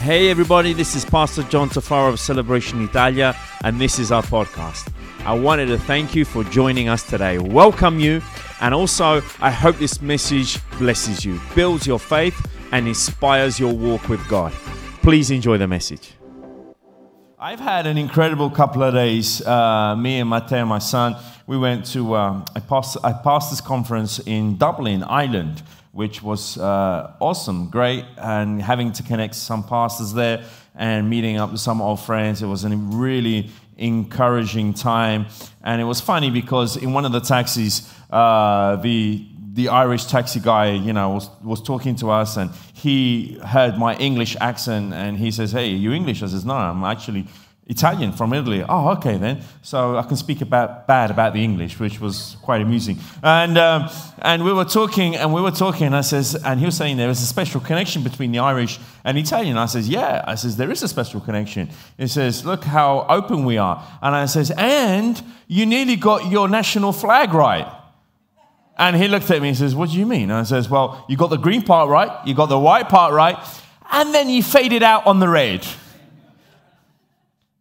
Hey, everybody, this is Pastor John Tafaro of Celebration Italia, and this is our podcast. I wanted to thank you for joining us today, welcome you, and also I hope this message blesses you, builds your faith, and inspires your walk with God. Please enjoy the message. I've had an incredible couple of days. Uh, me and Matteo, my son, we went to uh, a, past- a pastors' conference in Dublin, Ireland which was uh, awesome, great, and having to connect some pastors there and meeting up with some old friends. It was a really encouraging time, and it was funny because in one of the taxis, uh, the the Irish taxi guy, you know, was, was talking to us, and he heard my English accent, and he says, "Hey, you English?" I says, "No, I'm actually." Italian from Italy. Oh, okay then. So I can speak about bad about the English, which was quite amusing. And um, and we were talking, and we were talking. And I says, and he was saying there is a special connection between the Irish and Italian. I says, yeah. I says there is a special connection. He says, look how open we are. And I says, and you nearly got your national flag right. And he looked at me and says, what do you mean? And I says, well, you got the green part right, you got the white part right, and then you faded out on the red.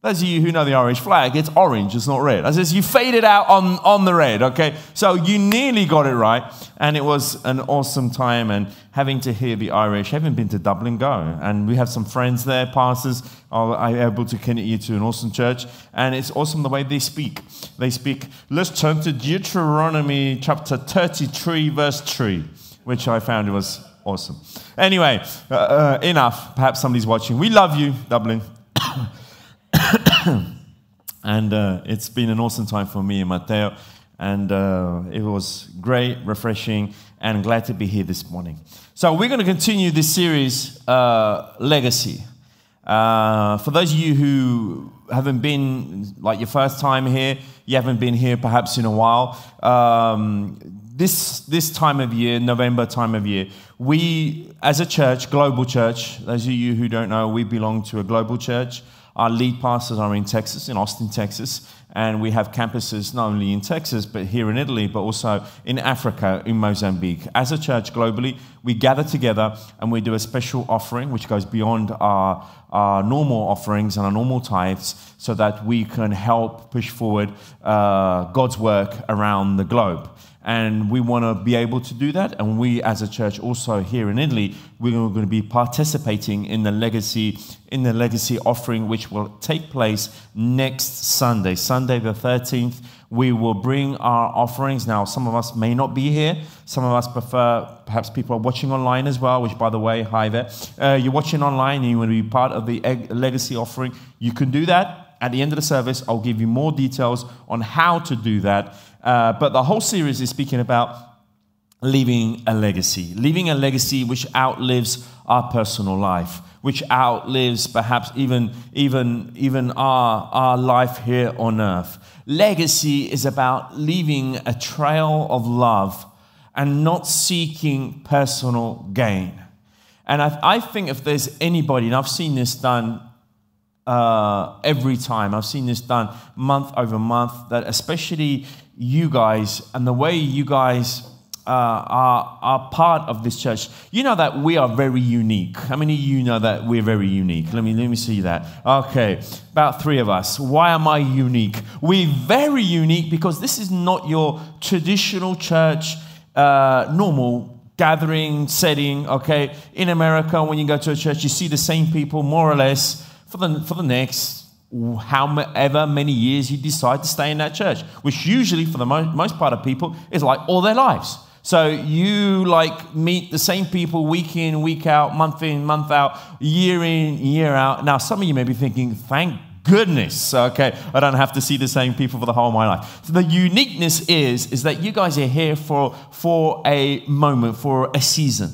Those of you who know the Irish flag, it's orange, it's not red. I says, you faded out on, on the red, okay? So you nearly got it right, and it was an awesome time. And having to hear the Irish, having been to Dublin, go. And we have some friends there, pastors, are able to connect you to an awesome church. And it's awesome the way they speak. They speak, let's turn to Deuteronomy chapter 33, verse 3, which I found was awesome. Anyway, uh, uh, enough. Perhaps somebody's watching. We love you, Dublin. and uh, it's been an awesome time for me and Matteo. And uh, it was great, refreshing, and glad to be here this morning. So, we're going to continue this series, uh, Legacy. Uh, for those of you who haven't been, like your first time here, you haven't been here perhaps in a while, um, this, this time of year, November time of year, we, as a church, global church, those of you who don't know, we belong to a global church. Our lead pastors are in Texas, in Austin, Texas, and we have campuses not only in Texas, but here in Italy, but also in Africa, in Mozambique. As a church globally, we gather together and we do a special offering which goes beyond our, our normal offerings and our normal tithes so that we can help push forward uh, God's work around the globe and we want to be able to do that. And we, as a church, also here in Italy, we're going to be participating in the legacy in the legacy offering, which will take place next Sunday, Sunday the 13th. We will bring our offerings. Now, some of us may not be here. Some of us prefer, perhaps people are watching online as well, which, by the way, hi there. Uh, you're watching online and you want to be part of the legacy offering. You can do that. At the end of the service, I'll give you more details on how to do that. Uh, but the whole series is speaking about leaving a legacy, leaving a legacy which outlives our personal life, which outlives perhaps even, even, even our, our life here on earth. Legacy is about leaving a trail of love and not seeking personal gain. And I, I think if there's anybody, and I've seen this done uh, every time, I've seen this done month over month, that especially you guys and the way you guys uh, are, are part of this church, you know that we are very unique. How many of you know that we're very unique? Let me, let me see that. Okay, about three of us. Why am I unique? We're very unique because this is not your traditional church, uh, normal gathering setting. Okay, in America, when you go to a church, you see the same people more or less for the, for the next however many years you decide to stay in that church, which usually, for the mo- most part of people, is like all their lives. So you like meet the same people week in, week out, month in, month out, year in, year out. Now, some of you may be thinking, thank goodness, okay, I don't have to see the same people for the whole of my life. So the uniqueness is, is that you guys are here for, for a moment, for a season.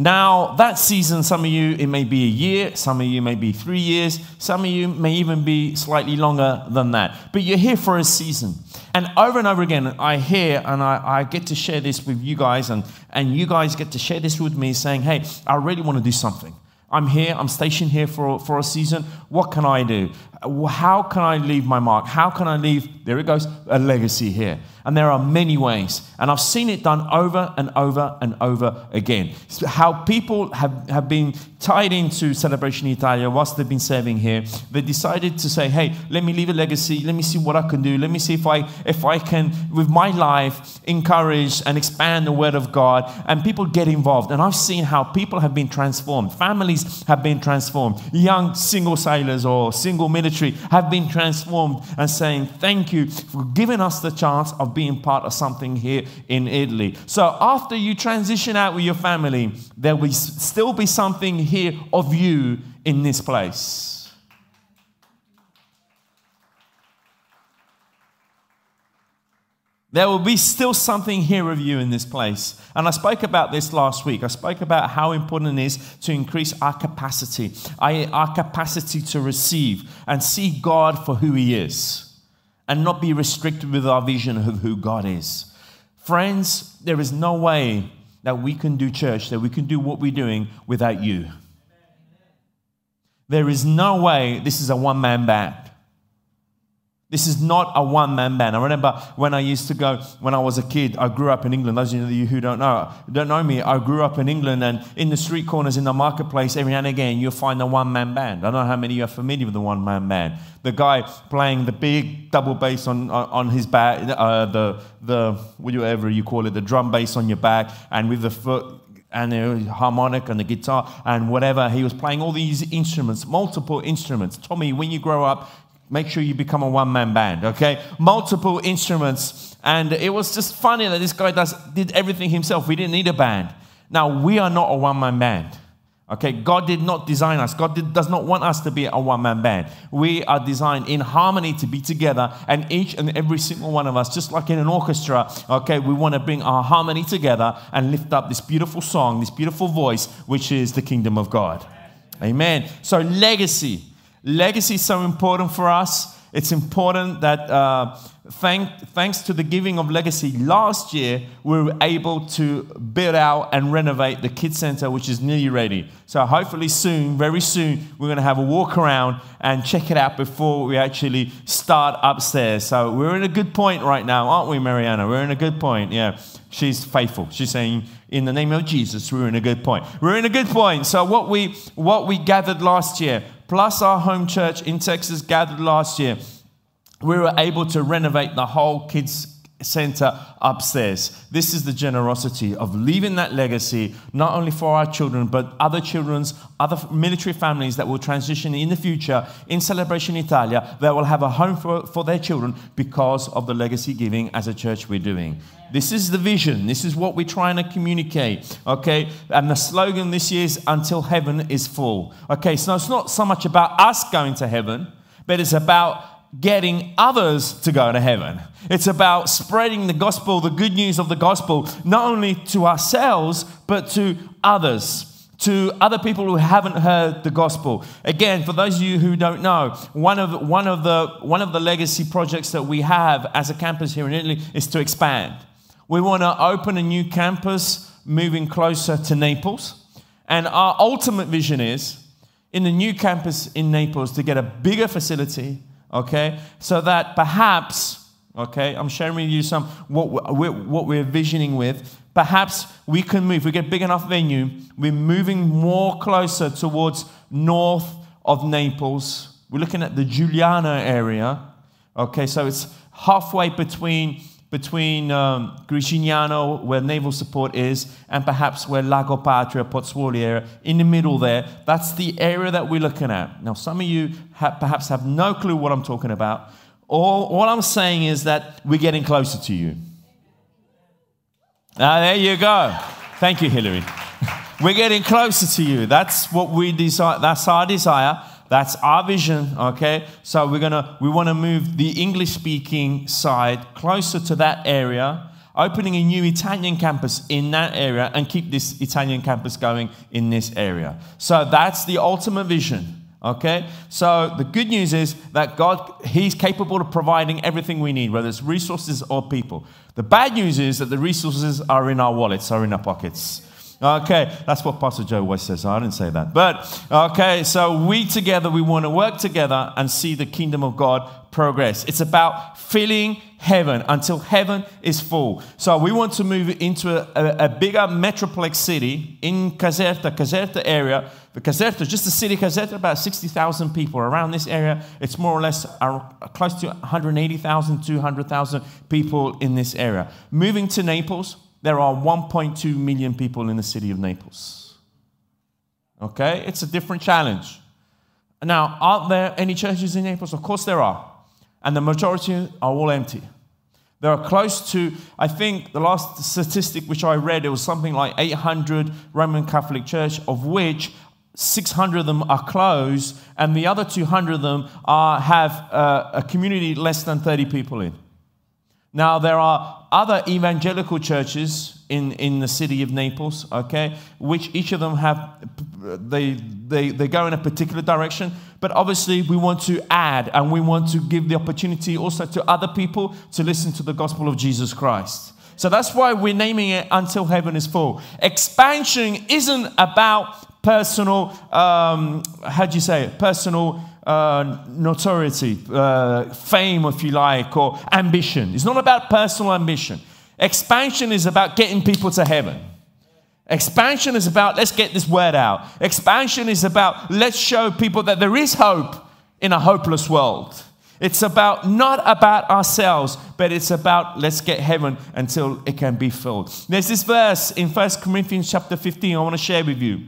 Now, that season, some of you, it may be a year, some of you may be three years, some of you may even be slightly longer than that. But you're here for a season. And over and over again, I hear and I, I, get to share this with you guys, and, and you guys get to share this with me saying, hey, I really want to do something. I'm here, I'm stationed here for, for a season. What can I do? How can I leave my mark? How can I leave, there it goes, a legacy here? And there are many ways. And I've seen it done over and over and over again. How people have, have been tied into Celebration Italia whilst they've been serving here. They decided to say, hey, let me leave a legacy. Let me see what I can do. Let me see if I, if I can, with my life, encourage and expand the Word of God. And people get involved. And I've seen how people have been transformed. Families have been transformed. Young single sailors or single have been transformed and saying, thank you for giving us the chance of being part of something here in Italy. So after you transition out with your family, there will still be something here of you in this place. There will be still something here of you in this place. And I spoke about this last week. I spoke about how important it is to increase our capacity, our capacity to receive and see God for who He is and not be restricted with our vision of who God is. Friends, there is no way that we can do church, that we can do what we're doing without you. There is no way this is a one man band. This is not a one man band. I remember when I used to go, when I was a kid, I grew up in England. Those of you who don't know, don't know me, I grew up in England and in the street corners in the marketplace, every now and again, you'll find a one man band. I don't know how many of you are familiar with the one man band. The guy playing the big double bass on, on his back, uh, the, the, whatever you call it, the drum bass on your back, and with the foot, and the harmonic and the guitar and whatever. He was playing all these instruments, multiple instruments. Tommy, when you grow up, make sure you become a one man band, okay? Multiple instruments. And it was just funny that this guy does, did everything himself. We didn't need a band. Now, we are not a one man band. Okay, God did not design us. God did, does not want us to be a one man band. We are designed in harmony to be together, and each and every single one of us, just like in an orchestra, okay, we want to bring our harmony together and lift up this beautiful song, this beautiful voice, which is the kingdom of God. Amen. So, legacy. Legacy is so important for us. It's important that uh, thank, thanks to the giving of legacy last year, we were able to build out and renovate the kids center, which is nearly ready. So hopefully soon, very soon, we're going to have a walk around and check it out before we actually start upstairs. So we're in a good point right now, aren't we, Mariana? We're in a good point. Yeah, she's faithful. She's saying, in the name of Jesus, we're in a good point. We're in a good point. So what we what we gathered last year plus our home church in Texas gathered last year, we were able to renovate the whole kids center upstairs. This is the generosity of leaving that legacy, not only for our children, but other children's, other military families that will transition in the future in Celebration Italia, that will have a home for, for their children because of the legacy giving as a church we're doing. This is the vision. This is what we're trying to communicate. Okay. And the slogan this year is until heaven is full. Okay. So it's not so much about us going to heaven, but it's about getting others to go to heaven. It's about spreading the gospel, the good news of the gospel, not only to ourselves, but to others to other people who haven't heard the gospel. Again, for those of you who don't know, one of, one of, the, one of the legacy projects that we have as a campus here in Italy is to expand. We want to open a new campus moving closer to Naples. And our ultimate vision is in the new campus in Naples to get a bigger facility, okay, so that perhaps, okay, I'm sharing with you some what we're, what we're visioning with. Perhaps we can move, we get big enough venue, we're moving more closer towards north of Naples. We're looking at the Giugliano area, okay, so it's halfway between between um, where naval support is, and perhaps where Lago Patria, Pozzuoli area, in the middle there. That's the area that we're looking at. Now, some of you ha- perhaps have no clue what I'm talking about. All, all I'm saying is that we're getting closer to you. Ah, there you go. Thank you, Hillary. we're getting closer to you. That's what we desire. That's our desire. That's our vision, okay? So we're gonna we want to move the English speaking side closer to that area, opening a new Italian campus in that area and keep this Italian campus going in this area. So that's the ultimate vision. Okay? So the good news is that God, He's capable of providing everything we need, whether it's resources or people. The bad news is that the resources are in our wallets, are in our pockets. Okay, that's what Pastor Joe always says. I didn't say that. But, okay, so we together, we want to work together and see the kingdom of God progress. It's about filling heaven until heaven is full. So we want to move into a, a, a bigger metroplex city in Caserta, Caserta area. The Caserta, just the city Caserta, about 60,000 people around this area. It's more or less close to 180,000, 200,000 people in this area. Moving to Naples, there are 1.2 million people in the city of Naples. Okay, it's a different challenge. Now, aren't there any churches in Naples? Of course there are. And the majority are all empty. There are close to, I think the last statistic which I read, it was something like 800 Roman Catholic Church, of which 600 of them are closed, and the other 200 of them are, have uh, a community less than 30 people in. Now, there are other evangelical churches in, in the city of Naples, okay, which each of them have, they, they, they go in a particular direction. But obviously, we want to add and we want to give the opportunity also to other people to listen to the gospel of Jesus Christ. So that's why we're naming it Until Heaven is Full. Expansion isn't about personal, um, how do you say it? Personal uh, notoriety, uh, fame, if you like, or ambition. It's not about personal ambition. Expansion is about getting people to heaven. Expansion is about let's get this word out. Expansion is about let's show people that there is hope in a hopeless world. It's about not about ourselves, but it's about let's get heaven until it can be filled. There's this verse in First Corinthians chapter 15 I want to share with you.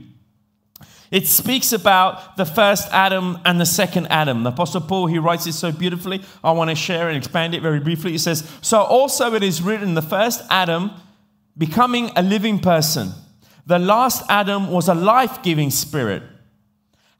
It speaks about the first Adam and the second Adam. The Apostle Paul, he writes it so beautifully. I want to share and expand it very briefly. He says, So also it is written, the first Adam becoming a living person. The last Adam was a life giving spirit.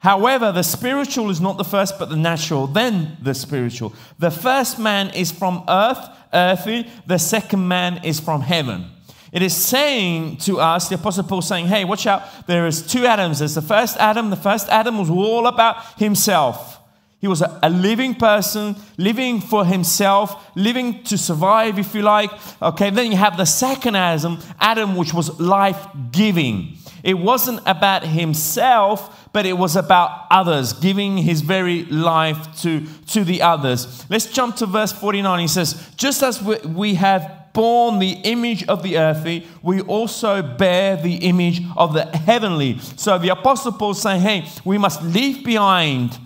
However, the spiritual is not the first, but the natural, then the spiritual. The first man is from earth, earthy. The second man is from heaven. It is saying to us, the Apostle Paul saying, hey, watch out, there is two Adams. There's the first Adam. The first Adam was all about himself. He was a, living person, living for himself, living to survive, if you like. Okay, then you have the second Adam, Adam, which was life giving. It wasn't about himself, but it was about others, giving his very life to, to the others. Let's jump to verse 49. He says, Just as we, we have borne the image of the earthly, we also bear the image of the heavenly. So the Apostle Paul saying, hey, we must leave behind,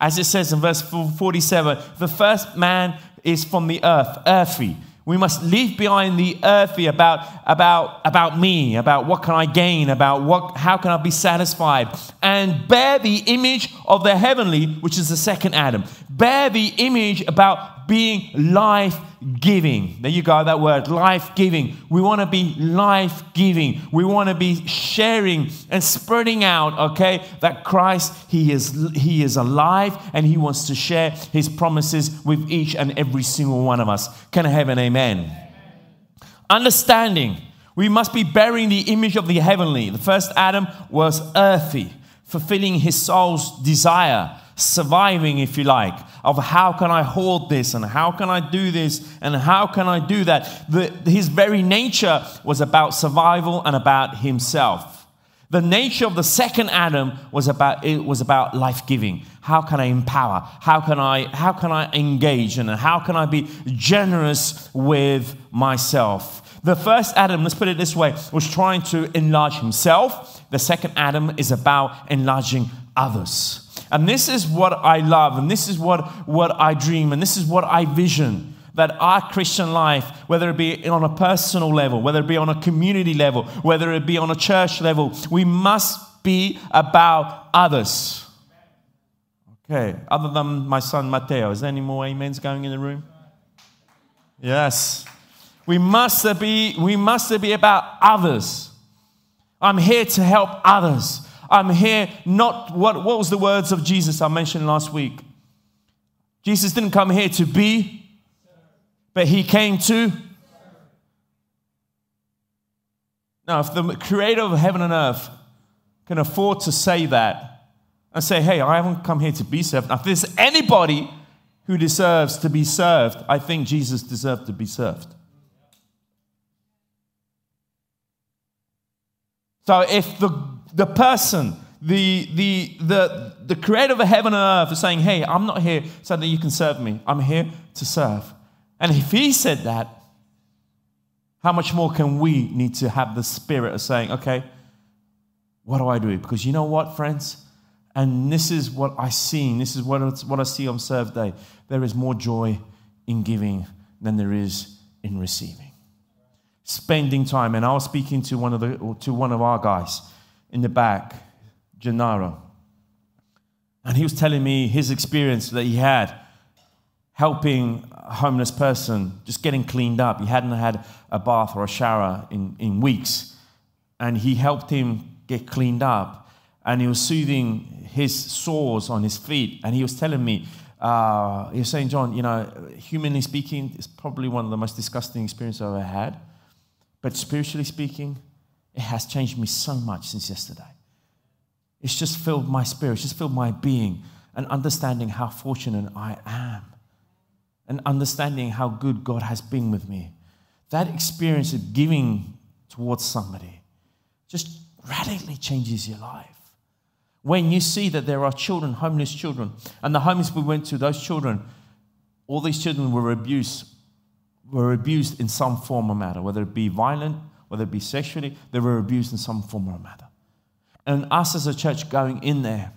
as it says in verse 47, the first man is from the earth, earthy. We must leave behind the earthy about, about, about me, about what can I gain, about what, how can I be satisfied, and bear the image of the heavenly, which is the second Adam. Bear the image about being life giving. There you go, that word, life giving. We want to be life giving. We want to be sharing and spreading out, okay, that Christ, he is, he is alive and He wants to share His promises with each and every single one of us. Can I have an amen? amen. Understanding. We must be bearing the image of the heavenly. The first Adam was earthy, fulfilling his soul's desire surviving, if you like, of how can I hold this and how can I do this and how can I do that. The, his very nature was about survival and about himself. The nature of the second Adam was about it was about life giving. How can I empower? How can I how can I engage and how can I be generous with myself? The first Adam, let's put it this way, was trying to enlarge himself. The second Adam is about enlarging others. And this is what I love, and this is what, what I dream, and this is what I vision that our Christian life, whether it be on a personal level, whether it be on a community level, whether it be on a church level, we must be about others. Okay, other than my son Matteo, is there any more amens going in the room? Yes. We must be, we must be about others. I'm here to help others. I'm here not what, what was the words of Jesus I mentioned last week? Jesus didn't come here to be, but he came to. Now, if the creator of heaven and earth can afford to say that and say, hey, I haven't come here to be served. Now, if there's anybody who deserves to be served, I think Jesus deserved to be served. So if the, the person, the, the, the, the creator of heaven and earth is saying, hey, I'm not here so that you can serve me, I'm here to serve. And if he said that, how much more can we need to have the spirit of saying, okay, what do I do? Because you know what, friends? And this is what I see, this is what, what I see on Serve Day. There is more joy in giving than there is in receiving. Spending time, and I was speaking to one of the to one of our guys in the back, Gennaro, and he was telling me his experience that he had helping a homeless person just getting cleaned up. He hadn't had a bath or a shower in, in weeks, and he helped him get cleaned up, and he was soothing his sores on his feet, and he was telling me uh, you're saying, John, you know, humanly speaking, it's probably one of the most disgusting experiences I've ever had. But spiritually speaking, it has changed me so much since yesterday. It's just filled my spirit, it's just filled my being, and understanding how fortunate I am, and understanding how good God has been with me. That experience of giving towards somebody just radically changes your life. When you see that there are children, homeless children, and the homes we went to, those children, all these children were abused, were abused in some form or matter, whether it be violent, whether it be sexually, they were abused in some form or another. And us as a church going in there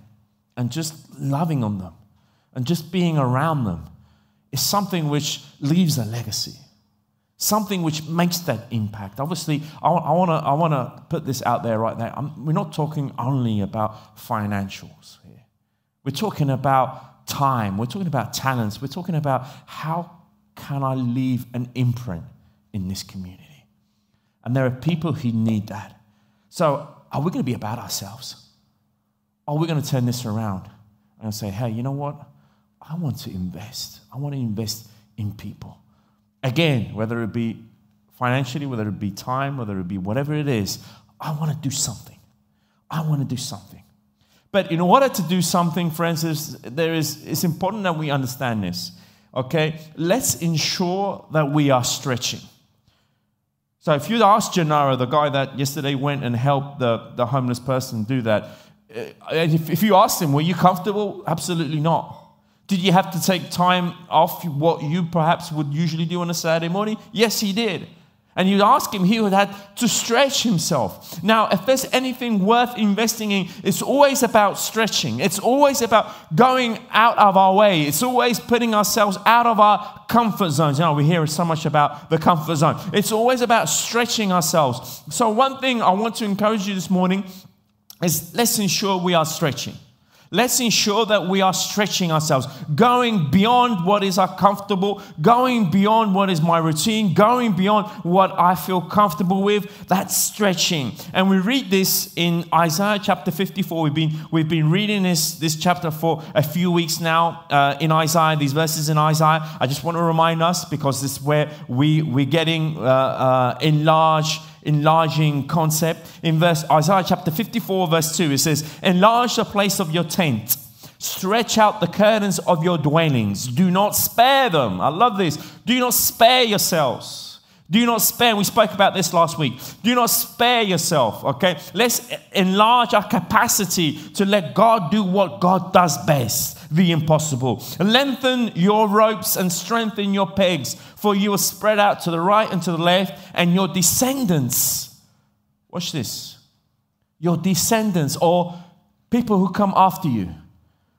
and just loving on them and just being around them is something which leaves a legacy something which makes that impact. Obviously, I, I want to put this out there right now. I'm, we're not talking only about financials here. We're talking about time. We're talking about talents. We're talking about how can I leave an imprint in this community? And there are people who need that. So, are we going to be about ourselves? Are we going to turn this around and say, hey, you know what? I want to invest. I want to invest in people. Again, whether it be financially, whether it be time, whether it be whatever it is, I want to do something. I want to do something. But in order to do something, friends, there is, it's important that we understand this. Okay? Let's ensure that we are stretching. So if you ask Gennaro, the guy that yesterday went and helped the, the homeless person do that, uh, if, if you asked him, were you comfortable? Absolutely not. Did you have to take time off what you perhaps would usually do on a Saturday morning? Yes, he did. And you ask him, he would have to stretch himself. Now, if there's anything worth investing in, it's always about stretching. It's always about going out of our way. It's always putting ourselves out of our comfort zones. You know, we hear so much about the comfort zone. It's always about stretching ourselves. So, one thing I want to encourage you this morning is let's ensure we are stretching. Let's ensure that we are stretching ourselves, going beyond what is comfortable, going beyond what is my routine, going beyond what I feel comfortable with. That's stretching. And we read this in Isaiah chapter 54. We've been, we've been reading this, this chapter for a few weeks now uh, in Isaiah, these verses in Isaiah. I just want to remind us because this is where we, we're getting uh, uh, enlarged enlarging concept. In verse Isaiah chapter 54, verse 2, it says, Enlarge the place of your tent, stretch out the curtains of your dwellings. Do not spare them. I love this. Do not spare yourselves. Do not spare. We spoke about this last week. Do not spare yourself, okay? Let's enlarge our capacity to let God do what God does best the impossible. Lengthen your ropes and strengthen your pegs, for you are spread out to the right and to the left, and your descendants, watch this, your descendants or people who come after you,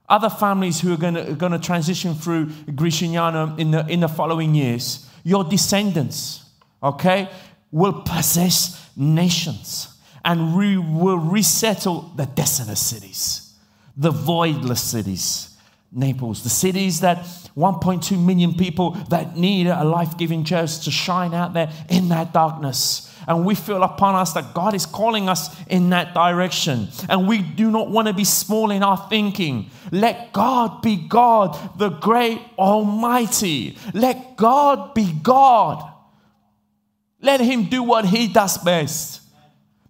other families who are going to, transition through Gricignano in the, in the following years, your descendants okay, will possess nations and we will resettle the desolate cities, the voidless cities. Naples, the cities that 1.2 million people that need a life giving church to shine out there in that darkness. And we feel upon us that God is calling us in that direction. And we do not want to be small in our thinking. Let God be God, the great Almighty. Let God be God. Let Him do what He does best.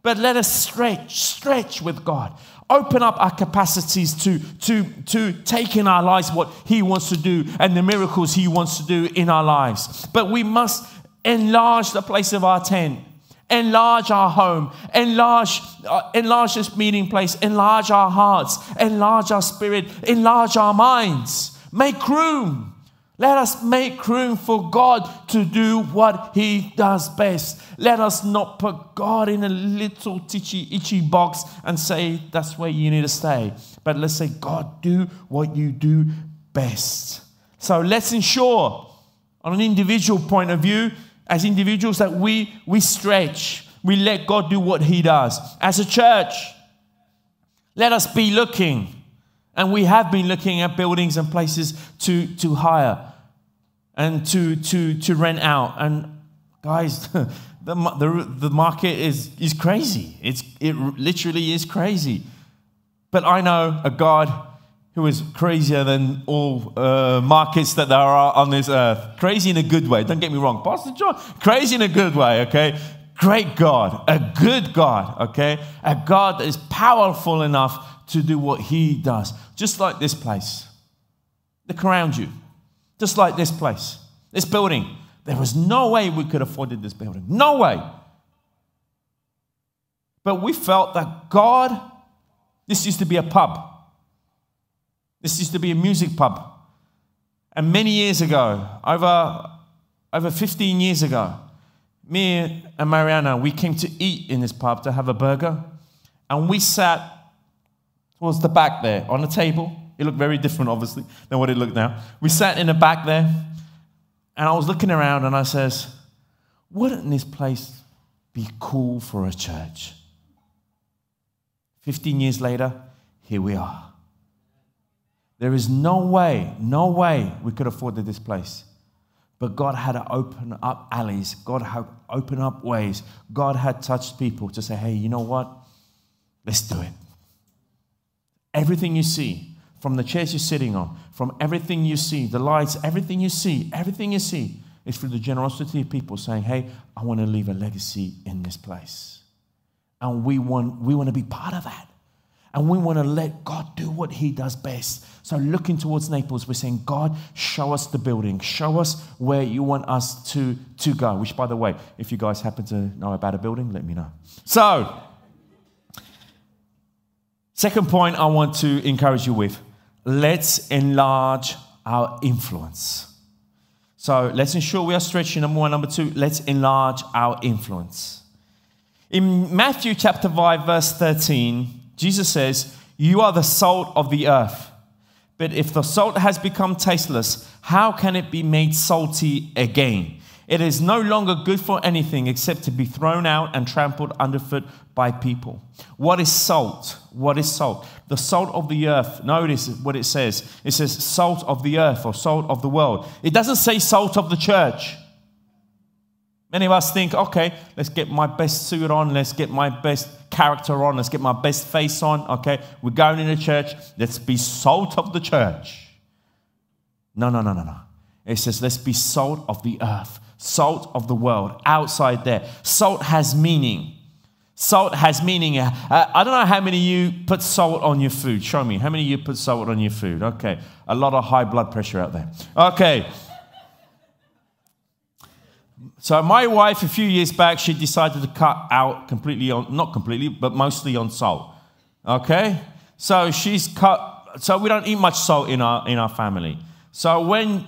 But let us stretch, stretch with God. Open up our capacities to, to, to take in our lives what He wants to do and the miracles He wants to do in our lives. But we must enlarge the place of our tent Enlarge our home, enlarge, uh, enlarge this meeting place, enlarge our hearts, enlarge our spirit, enlarge our minds. Make room. Let us make room for God to do what He does best. Let us not put God in a little titchy, itchy box and say that's where you need to stay. But let's say, God, do what you do best. So let's ensure, on an individual point of view, as individuals, that we, we stretch, we let God do what He does. As a church, let us be looking and we have been looking at buildings and places to, to hire and to, to, to rent out. And guys, the, the, the market is, is crazy. It's, it literally is crazy. But I know a God who is crazier than all uh, markets that there are on this earth. Crazy in a good way. Don't get me wrong. Pastor John, crazy in a good way, okay? Great God, a good God, okay? A God that is powerful enough to do what He does. Just like this place. Look around you. Just like this place. This building. There was no way we could have afforded this building. No way. But we felt that God, this used to be a pub. This used to be a music pub. And many years ago, over, over 15 years ago, me and Mariana, we came to eat in this pub to have a burger. And we sat towards the back there on the table. It looked very different, obviously, than what it looked now. We sat in the back there, and I was looking around and I says, wouldn't this place be cool for a church? 15 years later, here we are. There is no way, no way we could afford this place. But God had to open up alleys. God had opened up ways. God had touched people to say, hey, you know what? Let's do it. Everything you see, from the chairs you're sitting on, from everything you see, the lights, everything you see, everything you see is through the generosity of people saying, Hey, I want to leave a legacy in this place. And we want, we want to be part of that. And we want to let God do what He does best. So, looking towards Naples, we're saying, God, show us the building. Show us where you want us to, to go. Which, by the way, if you guys happen to know about a building, let me know. So, Second point I want to encourage you with let's enlarge our influence. So let's ensure we are stretching. Number one. Number two, let's enlarge our influence. In Matthew chapter 5, verse 13, Jesus says, You are the salt of the earth. But if the salt has become tasteless, how can it be made salty again? It is no longer good for anything except to be thrown out and trampled underfoot by people. What is salt? What is salt? The salt of the earth. Notice what it says. It says salt of the earth or salt of the world. It doesn't say salt of the church. Many of us think, okay, let's get my best suit on, let's get my best character on, let's get my best face on. Okay, we're going into church, let's be salt of the church. No, no, no, no, no. It says, let's be salt of the earth salt of the world outside there. Salt has meaning. Salt has meaning. Uh, I don't know how many of you put salt on your food. Show me. How many of you put salt on your food? Okay. A lot of high blood pressure out there. Okay. So, my wife, a few years back, she decided to cut out completely on, not completely, but mostly on salt. Okay? So, she's cut, so we don't eat much salt in our, in our family. So, when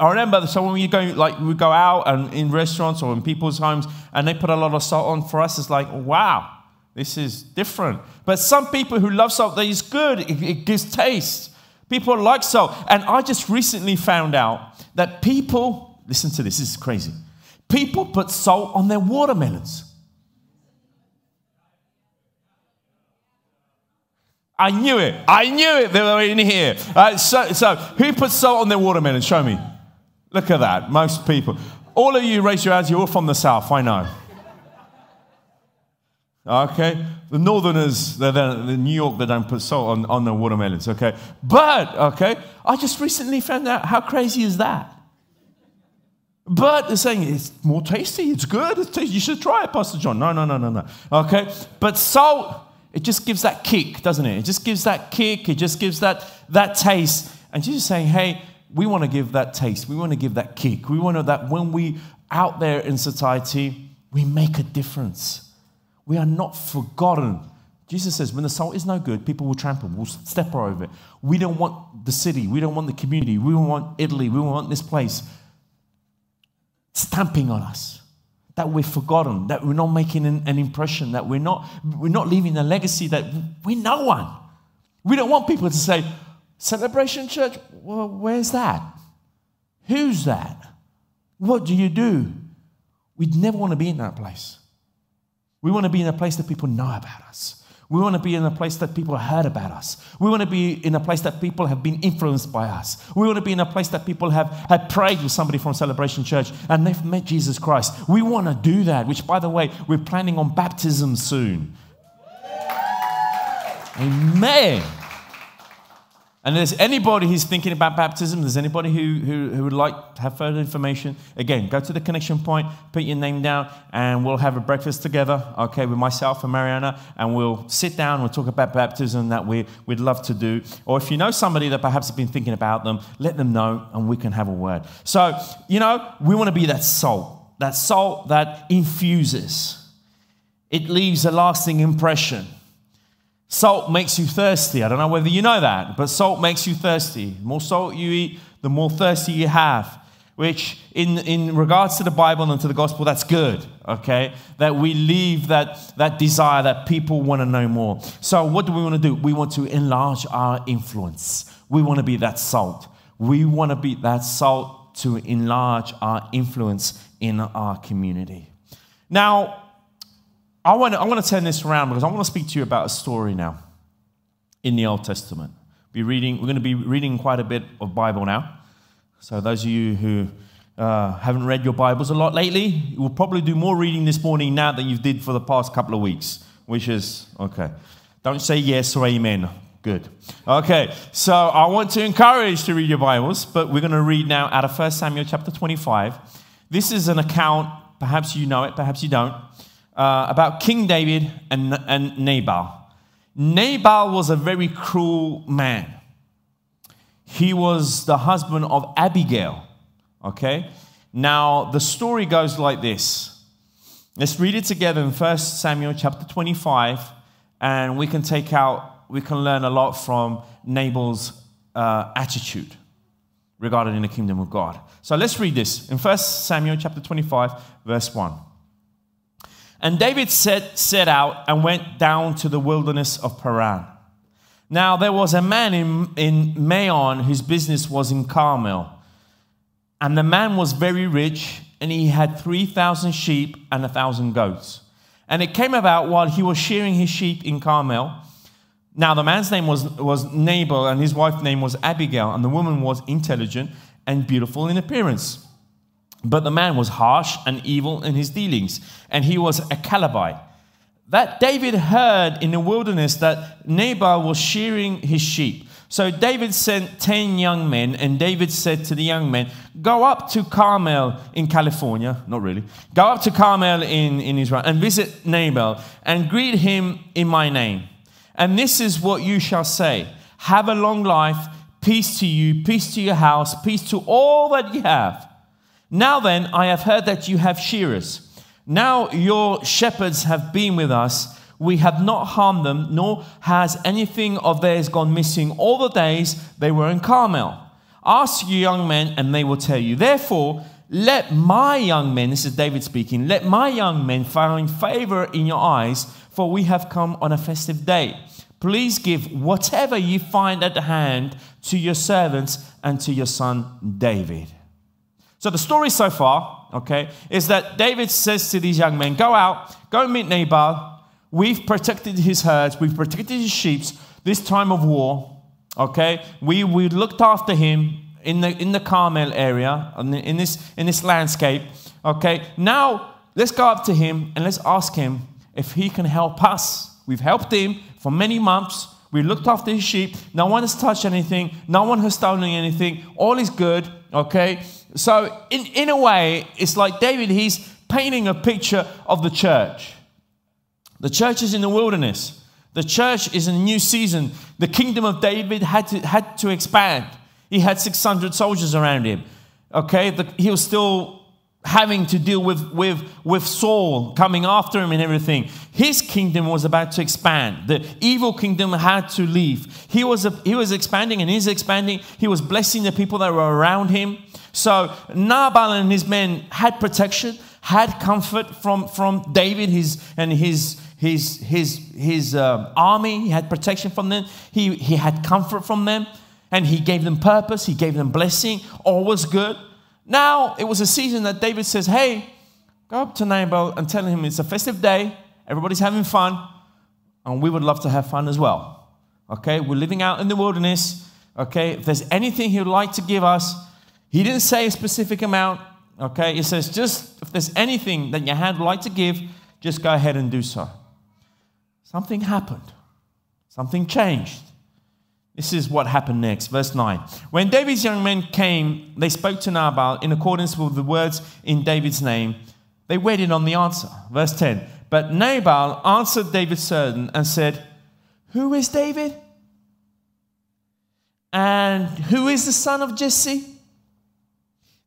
I remember so when we go like we go out and in restaurants or in people's homes and they put a lot of salt on for us, it's like wow, this is different. But some people who love salt, they is good. It, it gives taste. People like salt, and I just recently found out that people listen to this. This is crazy. People put salt on their watermelons. I knew it. I knew it. They were in here. Uh, so, so, who put salt on their watermelon? Show me. Look at that. Most people. All of you raise your hands. You're all from the south. I know. Okay? The northerners, they're, they're, New York, they don't put salt on, on their watermelons. Okay? But, okay, I just recently found out how crazy is that? But they're saying it's more tasty, it's good, it's you should try it, Pastor John. No, no, no, no, no. Okay? But salt, it just gives that kick, doesn't it? It just gives that kick, it just gives that, that taste. And Jesus is saying, hey, we want to give that taste. We want to give that kick. We want to that when we out there in society, we make a difference. We are not forgotten. Jesus says, when the salt is no good, people will trample, will step over it. We don't want the city, we don't want the community, we don't want Italy, we don't want this place stamping on us. That we're forgotten, that we're not making an, an impression, that we're not, we're not leaving a legacy that we're no one. We don't want people to say, Celebration Church, well, where's that? Who's that? What do you do? We'd never want to be in that place. We want to be in a place that people know about us. We want to be in a place that people heard about us. We want to be in a place that people have been influenced by us. We want to be in a place that people have had prayed with somebody from Celebration Church and they've met Jesus Christ. We want to do that, which, by the way, we're planning on baptism soon. Amen. And there's anybody who's thinking about baptism, there's anybody who, who, who, would like to have further information, again, go to the connection point, put your name down, and we'll have a breakfast together, okay, with myself and Mariana, and we'll sit down, we'll talk about baptism that we, we'd love to do. Or if you know somebody that perhaps has been thinking about them, let them know, and we can have a word. So, you know, we want to be that salt, that salt that infuses, it leaves a lasting impression. Salt makes you thirsty. I don't know whether you know that, but salt makes you thirsty. The more salt you eat, the more thirsty you have. Which, in, in regards to the Bible and to the gospel, that's good, okay? That we leave that, that desire that people want to know more. So, what do we want to do? We want to enlarge our influence. We want to be that salt. We want to be that salt to enlarge our influence in our community. Now, I want, to, I want to turn this around because I want to speak to you about a story now in the Old Testament. Be reading, we're going to be reading quite a bit of Bible now. So those of you who uh, haven't read your Bibles a lot lately, you will probably do more reading this morning now than you did for the past couple of weeks, which is okay. Don't say yes or amen. Good. Okay, so I want to encourage to read your Bibles, but we're going to read now out of 1 Samuel chapter 25. This is an account, perhaps you know it, perhaps you don't uh, about King David and, and Nabal. Nabal was a very cruel man. He was the husband of Abigail. Okay? Now, the story goes like this. Let's read it together in 1 Samuel chapter 25, and we can take out, we can learn a lot from Nabal's uh, attitude regarding the kingdom of God. So let's read this in 1 Samuel chapter 25, verse 1. And David set, set out and went down to the wilderness of Paran. Now there was a man in, in Maon whose business was in Carmel. And the man was very rich, and he had 3,000 sheep and a 1,000 goats. And it came about while he was shearing his sheep in Carmel. Now the man's name was, was Nabal, and his wife's name was Abigail, and the woman was intelligent and beautiful in appearance. But the man was harsh and evil in his dealings, and he was a Calebite. That David heard in the wilderness that Nabal was shearing his sheep. So David sent 10 young men, and David said to the young men, Go up to Carmel in California, not really, go up to Carmel in, in Israel and visit Nabal and greet him in my name. And this is what you shall say Have a long life, peace to you, peace to your house, peace to all that you have. Now then, I have heard that you have shearers. Now your shepherds have been with us. We have not harmed them, nor has anything of theirs gone missing all the days they were in Carmel. Ask your young men, and they will tell you. Therefore, let my young men, this is David speaking, let my young men find favor in your eyes, for we have come on a festive day. Please give whatever you find at hand to your servants and to your son David. So the story so far, okay, is that David says to these young men, Go out, go meet Nabal. We've protected his herds, we've protected his sheep this time of war, okay? We, we looked after him in the, in the Carmel area, in this, in this landscape, okay? Now, let's go up to him and let's ask him if he can help us. We've helped him for many months. We looked after his sheep. No one has touched anything. No one has stolen anything. All is good, okay? So, in, in a way, it's like David, he's painting a picture of the church. The church is in the wilderness. The church is in a new season. The kingdom of David had to, had to expand. He had 600 soldiers around him. Okay, the, he was still having to deal with, with, with Saul coming after him and everything. His kingdom was about to expand. The evil kingdom had to leave. He was, a, he was expanding and he's expanding. He was blessing the people that were around him. So Nabal and his men had protection, had comfort from, from David his, and his, his, his, his uh, army. He had protection from them. He, he had comfort from them. And he gave them purpose. He gave them blessing. All was good. Now it was a season that David says, Hey, go up to Nabal and tell him it's a festive day, everybody's having fun, and we would love to have fun as well. Okay, we're living out in the wilderness. Okay, if there's anything he would like to give us, he didn't say a specific amount. Okay, he says, just if there's anything that your hand would like to give, just go ahead and do so. Something happened, something changed. This is what happened next. Verse 9. When David's young men came, they spoke to Nabal in accordance with the words in David's name. They waited on the answer. Verse 10. But Nabal answered David's servant and said, Who is David? And who is the son of Jesse?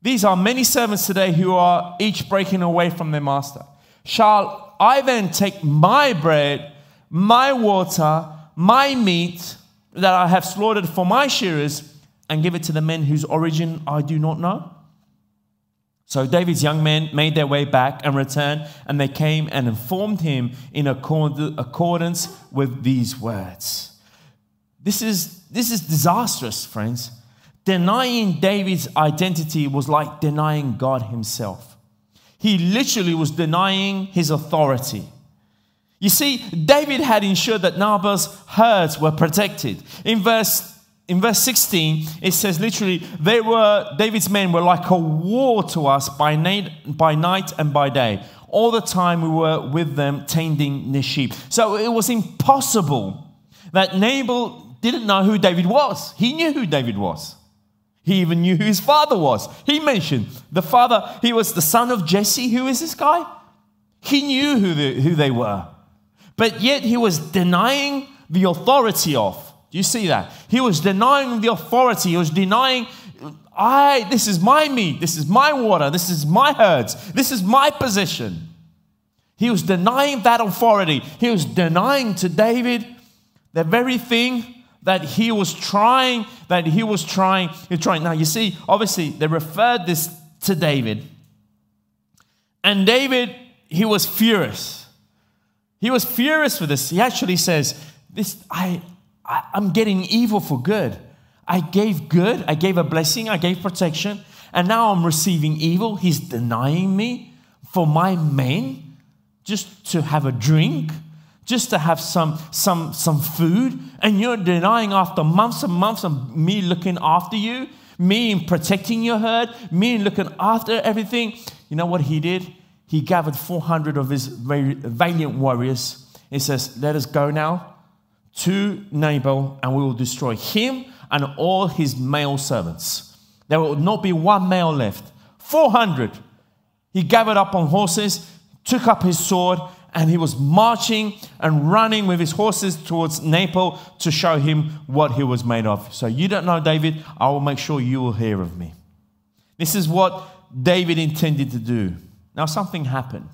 These are many servants today who are each breaking away from their master. Shall I then take my bread, my water, my meat, that I have slaughtered for my shearers and give it to the men whose origin I do not know? So David's young men made their way back and returned, and they came and informed him in accordance with these words. This is, this is disastrous, friends. Denying David's identity was like denying God himself. He literally was denying his authority. You see, David had ensured that Nabal's herds were protected. In verse in verse 16, it says literally, they were David's men were like a wall to us by night, by night and by day. All the time we were with them tending the sheep. So it was impossible that Nabal didn't know who David was. He knew who David was. He even knew who his father was. He mentioned the father, he was the son of Jesse. Who is this guy? He knew who, the, who they were. But yet he was denying the authority of. Do you see that? He was denying the authority. He was denying, I, this is my meat, this is my water, this is my herds, this is my position. He was denying that authority. He was denying to David the very thing that he was trying, that he was trying, he was trying. Now you see, obviously they referred this to David. And David, he was furious. He was furious with this. He actually says, this, I, I, I'm getting evil for good. I gave good, I gave a blessing, I gave protection, and now I'm receiving evil. He's denying me for my men just to have a drink, just to have some, some, some food, and you're denying after months and months of me looking after you, me protecting your herd, me looking after everything. You know what he did? He gathered 400 of his valiant warriors. He says, Let us go now to Nabal, and we will destroy him and all his male servants. There will not be one male left. 400. He gathered up on horses, took up his sword, and he was marching and running with his horses towards Nabal to show him what he was made of. So, you don't know David, I will make sure you will hear of me. This is what David intended to do. Now, something happened.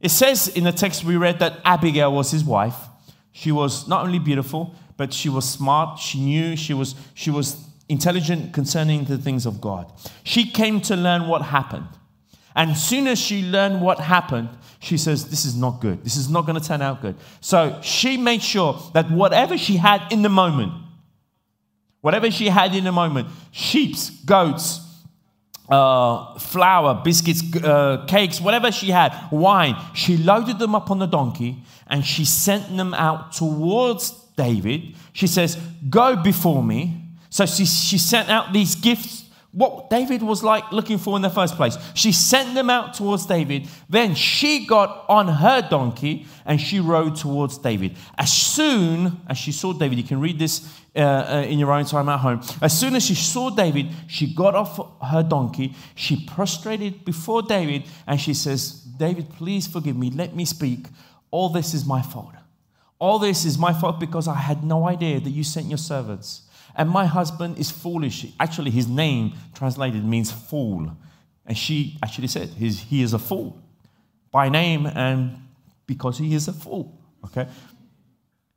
It says in the text we read that Abigail was his wife. She was not only beautiful, but she was smart. She knew she was, she was intelligent concerning the things of God. She came to learn what happened. And soon as she learned what happened, she says, This is not good. This is not going to turn out good. So she made sure that whatever she had in the moment, whatever she had in the moment, sheeps, goats, uh, flour, biscuits, uh, cakes, whatever she had, wine. She loaded them up on the donkey and she sent them out towards David. She says, Go before me. So she, she sent out these gifts what David was like looking for in the first place. She sent them out towards David. Then she got on her donkey and she rode towards David. As soon as she saw David, you can read this uh, uh, in your own time at home. As soon as she saw David, she got off her donkey. She prostrated before David and she says, David, please forgive me. Let me speak. All this is my fault. All this is my fault because I had no idea that you sent your servants. And my husband is foolish. Actually, his name translated means fool. And she actually said, He is a fool by name and because he is a fool. Okay?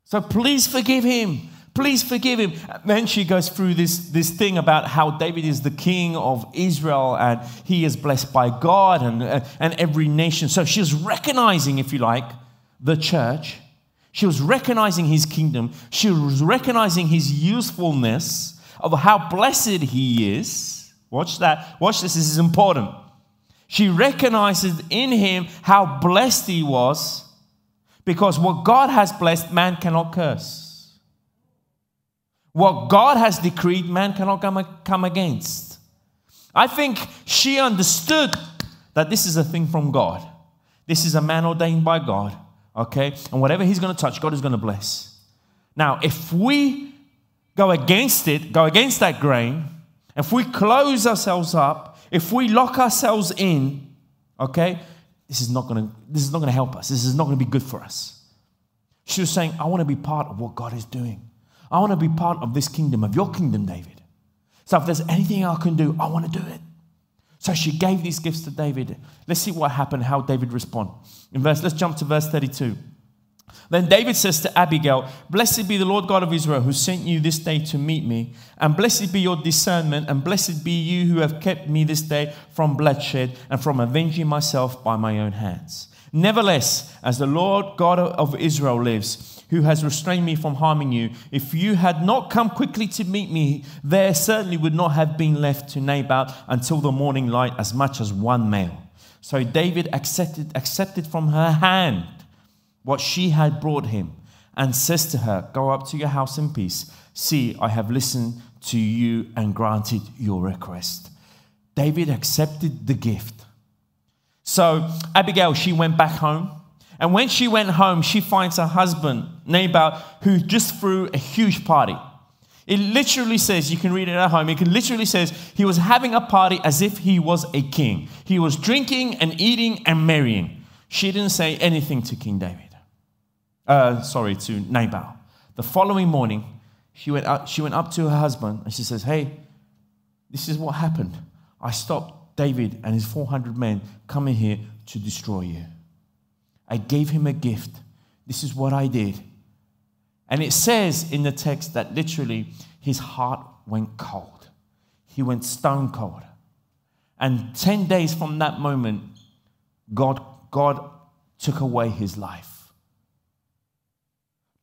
So please forgive him. Please forgive him. then she goes through this, this thing about how David is the king of Israel and he is blessed by God and, and every nation. So she was recognizing, if you like, the church. She was recognizing his kingdom. She was recognizing his usefulness of how blessed he is. Watch that. Watch this. This is important. She recognizes in him how blessed he was because what God has blessed, man cannot curse. What God has decreed, man cannot come, come against. I think she understood that this is a thing from God. This is a man ordained by God, okay? And whatever he's going to touch, God is going to bless. Now, if we go against it, go against that grain, if we close ourselves up, if we lock ourselves in, okay, this is not going to this is not to help us. This is not going to be good for us. She was saying, I want to be part of what God is doing. I want to be part of this kingdom, of your kingdom, David. So if there's anything I can do, I want to do it. So she gave these gifts to David. Let's see what happened, how David responded. In verse, let's jump to verse 32. Then David says to Abigail, Blessed be the Lord God of Israel who sent you this day to meet me, and blessed be your discernment, and blessed be you who have kept me this day from bloodshed and from avenging myself by my own hands. Nevertheless, as the Lord God of Israel lives, who has restrained me from harming you, if you had not come quickly to meet me, there certainly would not have been left to Nabal until the morning light as much as one male. So David accepted, accepted from her hand what she had brought him, and says to her, Go up to your house in peace. See, I have listened to you and granted your request. David accepted the gift. So Abigail, she went back home. And when she went home, she finds her husband, Nabal, who just threw a huge party. It literally says, you can read it at home, it literally says he was having a party as if he was a king. He was drinking and eating and marrying. She didn't say anything to King David uh, sorry, to Nabal. The following morning, she went, up, she went up to her husband and she says, Hey, this is what happened. I stopped David and his 400 men coming here to destroy you. I gave him a gift. This is what I did. And it says in the text that literally his heart went cold. He went stone cold. And 10 days from that moment, God, God took away his life.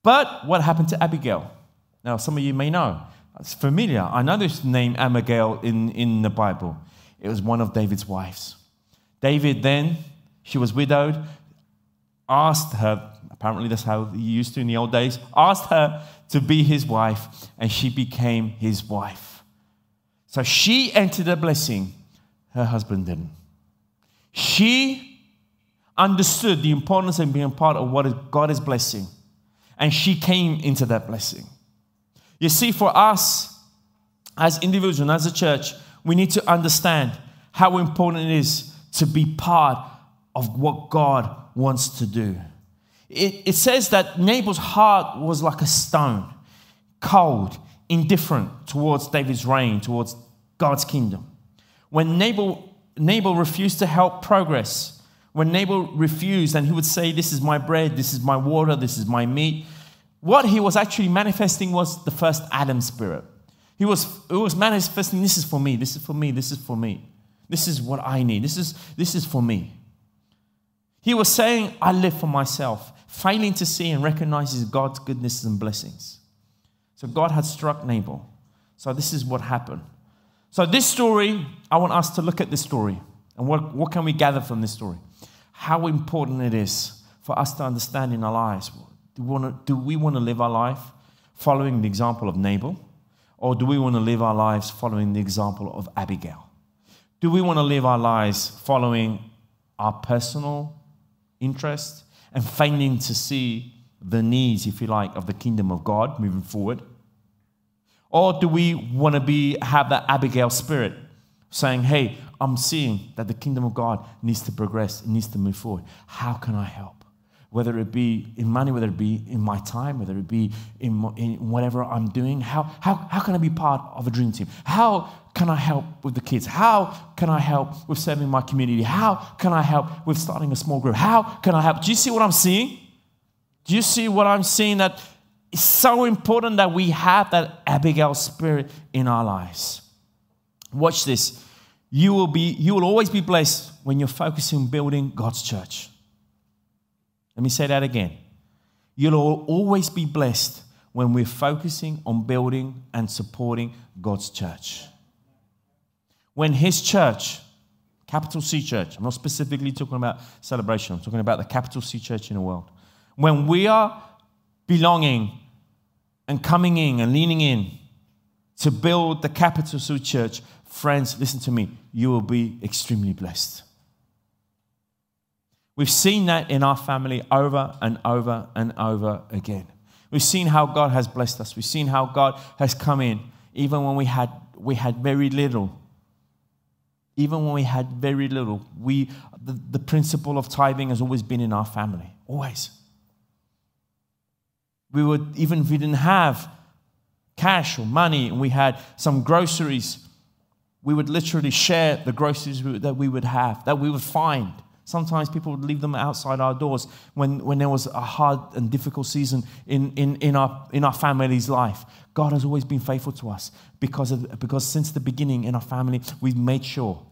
But what happened to Abigail? Now, some of you may know. It's familiar. I know this name Abigail in, in the Bible. It was one of David's wives. David then, she was widowed, asked her, apparently that's how he used to in the old days, asked her to be his wife, and she became his wife. So she entered a blessing, her husband didn't. She understood the importance of being part of what God is blessing and she came into that blessing. You see, for us as individuals and as a church, we need to understand how important it is to be part of what God wants to do. It, it says that Nabal's heart was like a stone, cold, indifferent towards David's reign, towards God's kingdom. When Nabal, Nabal refused to help progress, when Nabal refused and he would say, This is my bread, this is my water, this is my meat, what he was actually manifesting was the first Adam spirit. He was, he was manifesting, This is for me, this is for me, this is for me. This is what I need, this is, this is for me. He was saying, I live for myself, failing to see and recognize God's goodness and blessings. So God had struck Nabal. So this is what happened. So this story, I want us to look at this story. And what, what can we gather from this story? how important it is for us to understand in our lives. Do we, want to, do we want to live our life following the example of Nabal? Or do we want to live our lives following the example of Abigail? Do we want to live our lives following our personal interest and failing to see the needs, if you like, of the kingdom of God moving forward? Or do we want to be have that Abigail spirit saying, hey, I'm seeing that the kingdom of God needs to progress, it needs to move forward. How can I help? Whether it be in money, whether it be in my time, whether it be in, in whatever I'm doing, how, how, how can I be part of a dream team? How can I help with the kids? How can I help with serving my community? How can I help with starting a small group? How can I help? Do you see what I'm seeing? Do you see what I'm seeing? That it's so important that we have that Abigail spirit in our lives. Watch this. You will be, you will always be blessed when you're focusing on building God's church. Let me say that again. You'll always be blessed when we're focusing on building and supporting God's church. When His church, capital C church, I'm not specifically talking about celebration, I'm talking about the capital C church in the world. When we are belonging and coming in and leaning in to build the capital C church, friends, listen to me, you will be extremely blessed. We've seen that in our family over and over and over again. We've seen how God has blessed us. We've seen how God has come in, even when we had, we had very little. Even when we had very little, we, the, the principle of tithing has always been in our family, always. We would, even if we didn't have cash or money and we had some groceries, we would literally share the groceries that we would have, that we would find. Sometimes people would leave them outside our doors when, when there was a hard and difficult season in, in, in, our, in our family's life. God has always been faithful to us because, of, because since the beginning in our family, we've made sure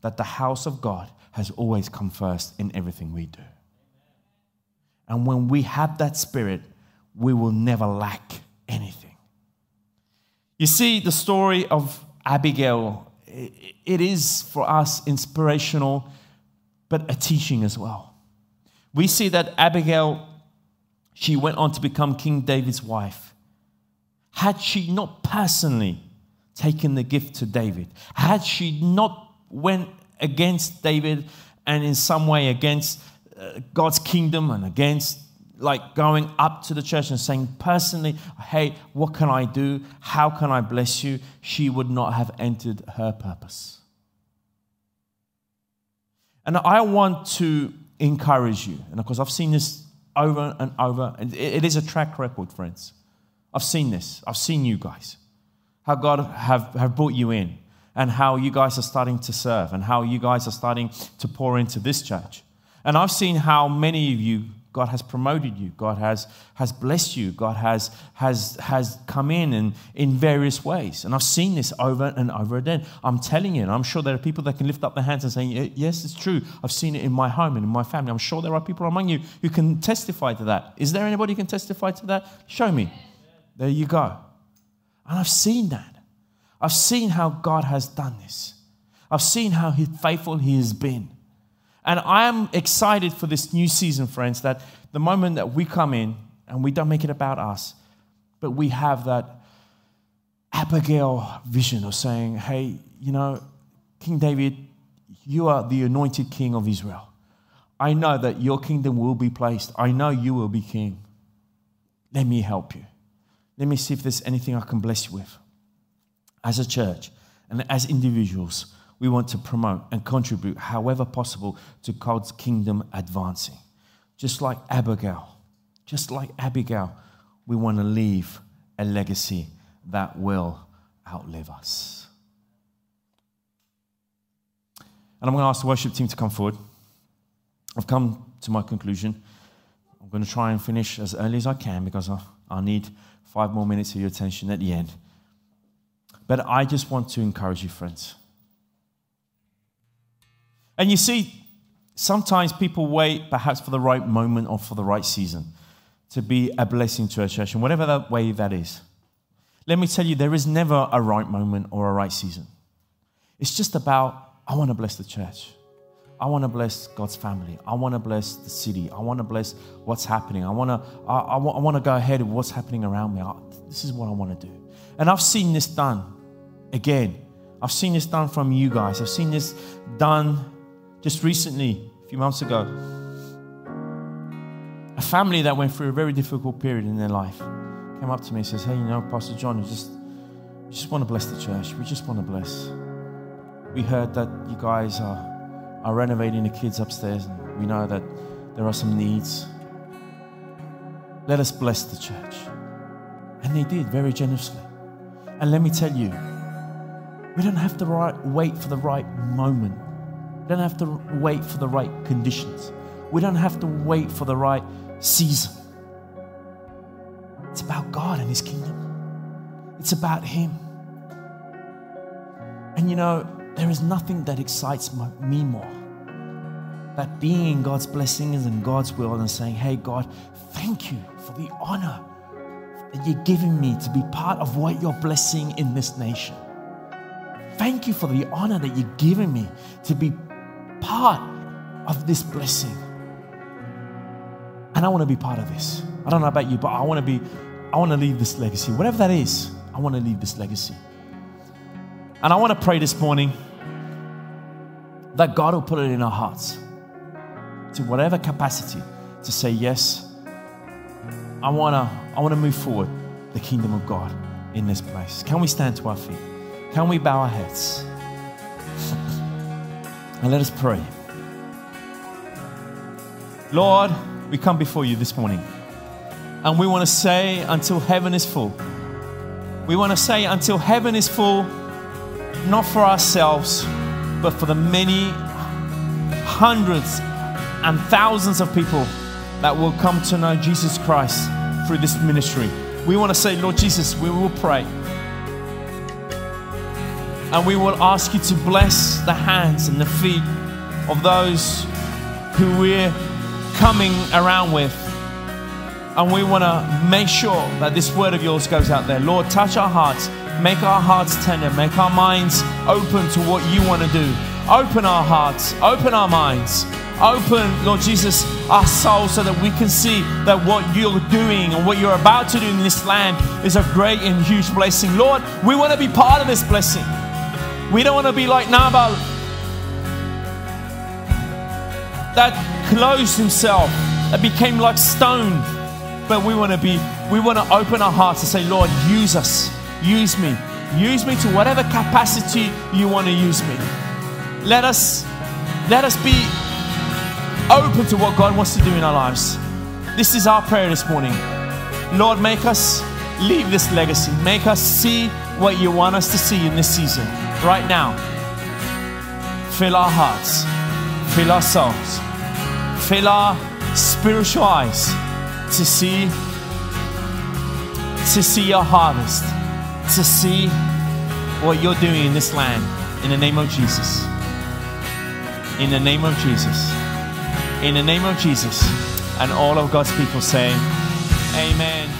that the house of God has always come first in everything we do. And when we have that spirit, we will never lack anything. You see, the story of Abigail, it is for us inspirational but a teaching as well. We see that Abigail, she went on to become King David's wife. Had she not personally taken the gift to David, had she not went against David and in some way against uh, God's kingdom and against like going up to the church and saying personally, hey, what can I do? How can I bless you? She would not have entered her purpose. And I want to encourage you, and of course, I've seen this over and over, and it is a track record, friends. I've seen this. I've seen you guys, how God have, have brought you in, and how you guys are starting to serve, and how you guys are starting to pour into this church. And I've seen how many of you God has promoted you. God has, has blessed you. God has, has, has come in, in in various ways. And I've seen this over and over again. I'm telling you, and I'm sure there are people that can lift up their hands and say, Yes, it's true. I've seen it in my home and in my family. I'm sure there are people among you who can testify to that. Is there anybody who can testify to that? Show me. There you go. And I've seen that. I've seen how God has done this. I've seen how faithful He has been. And I am excited for this new season, friends, that the moment that we come in and we don't make it about us, but we have that Abigail vision of saying, hey, you know, King David, you are the anointed king of Israel. I know that your kingdom will be placed. I know you will be king. Let me help you. Let me see if there's anything I can bless you with. As a church and as individuals, we want to promote and contribute, however possible, to God's kingdom advancing. Just like Abigail, just like Abigail, we want to leave a legacy that will outlive us. And I'm going to ask the worship team to come forward. I've come to my conclusion. I'm going to try and finish as early as I can because I, I need five more minutes of your attention at the end. But I just want to encourage you, friends. And you see, sometimes people wait perhaps for the right moment or for the right season to be a blessing to a church, and whatever that way that is. Let me tell you, there is never a right moment or a right season. It's just about, I want to bless the church. I want to bless God's family. I want to bless the city. I want to bless what's happening. I want to, I, I, I want to go ahead of what's happening around me. I, this is what I want to do. And I've seen this done again. I've seen this done from you guys. I've seen this done just recently, a few months ago, a family that went through a very difficult period in their life came up to me and says, Hey, you know, Pastor John, we just, we just want to bless the church. We just want to bless. We heard that you guys are, are renovating the kids upstairs, and we know that there are some needs. Let us bless the church. And they did very generously. And let me tell you, We don't have to right, wait for the right moment. Don't have to wait for the right conditions. We don't have to wait for the right season. It's about God and His kingdom, it's about Him. And you know, there is nothing that excites me more than being in God's blessings and God's will and saying, Hey, God, thank you for the honor that you're giving me to be part of what you're blessing in this nation. Thank you for the honor that you're giving me to be part of this blessing. And I want to be part of this. I don't know about you, but I want to be, I want to leave this legacy. Whatever that is, I want to leave this legacy. And I want to pray this morning that God will put it in our hearts to whatever capacity to say, Yes, I want to I want to move forward the kingdom of God in this place. Can we stand to our feet? Can we bow our heads? And let us pray. Lord, we come before you this morning. And we want to say until heaven is full. We want to say until heaven is full, not for ourselves, but for the many hundreds and thousands of people that will come to know Jesus Christ through this ministry. We want to say, Lord Jesus, we will pray. And we will ask you to bless the hands and the feet of those who we're coming around with. And we want to make sure that this word of yours goes out there. Lord, touch our hearts, make our hearts tender, make our minds open to what you want to do. Open our hearts, open our minds, open, Lord Jesus, our souls so that we can see that what you're doing and what you're about to do in this land is a great and huge blessing. Lord, we want to be part of this blessing. We don't want to be like Nabal that closed himself, that became like stone. But we want to be, we want to open our hearts and say, Lord, use us, use me, use me to whatever capacity you want to use me. Let us, let us be open to what God wants to do in our lives. This is our prayer this morning. Lord, make us leave this legacy. Make us see what you want us to see in this season, right now. Fill our hearts, fill our souls, fill our spiritual eyes to see to see your harvest, to see what you're doing in this land. In the name of Jesus. In the name of Jesus. In the name of Jesus. And all of God's people say, Amen. Amen.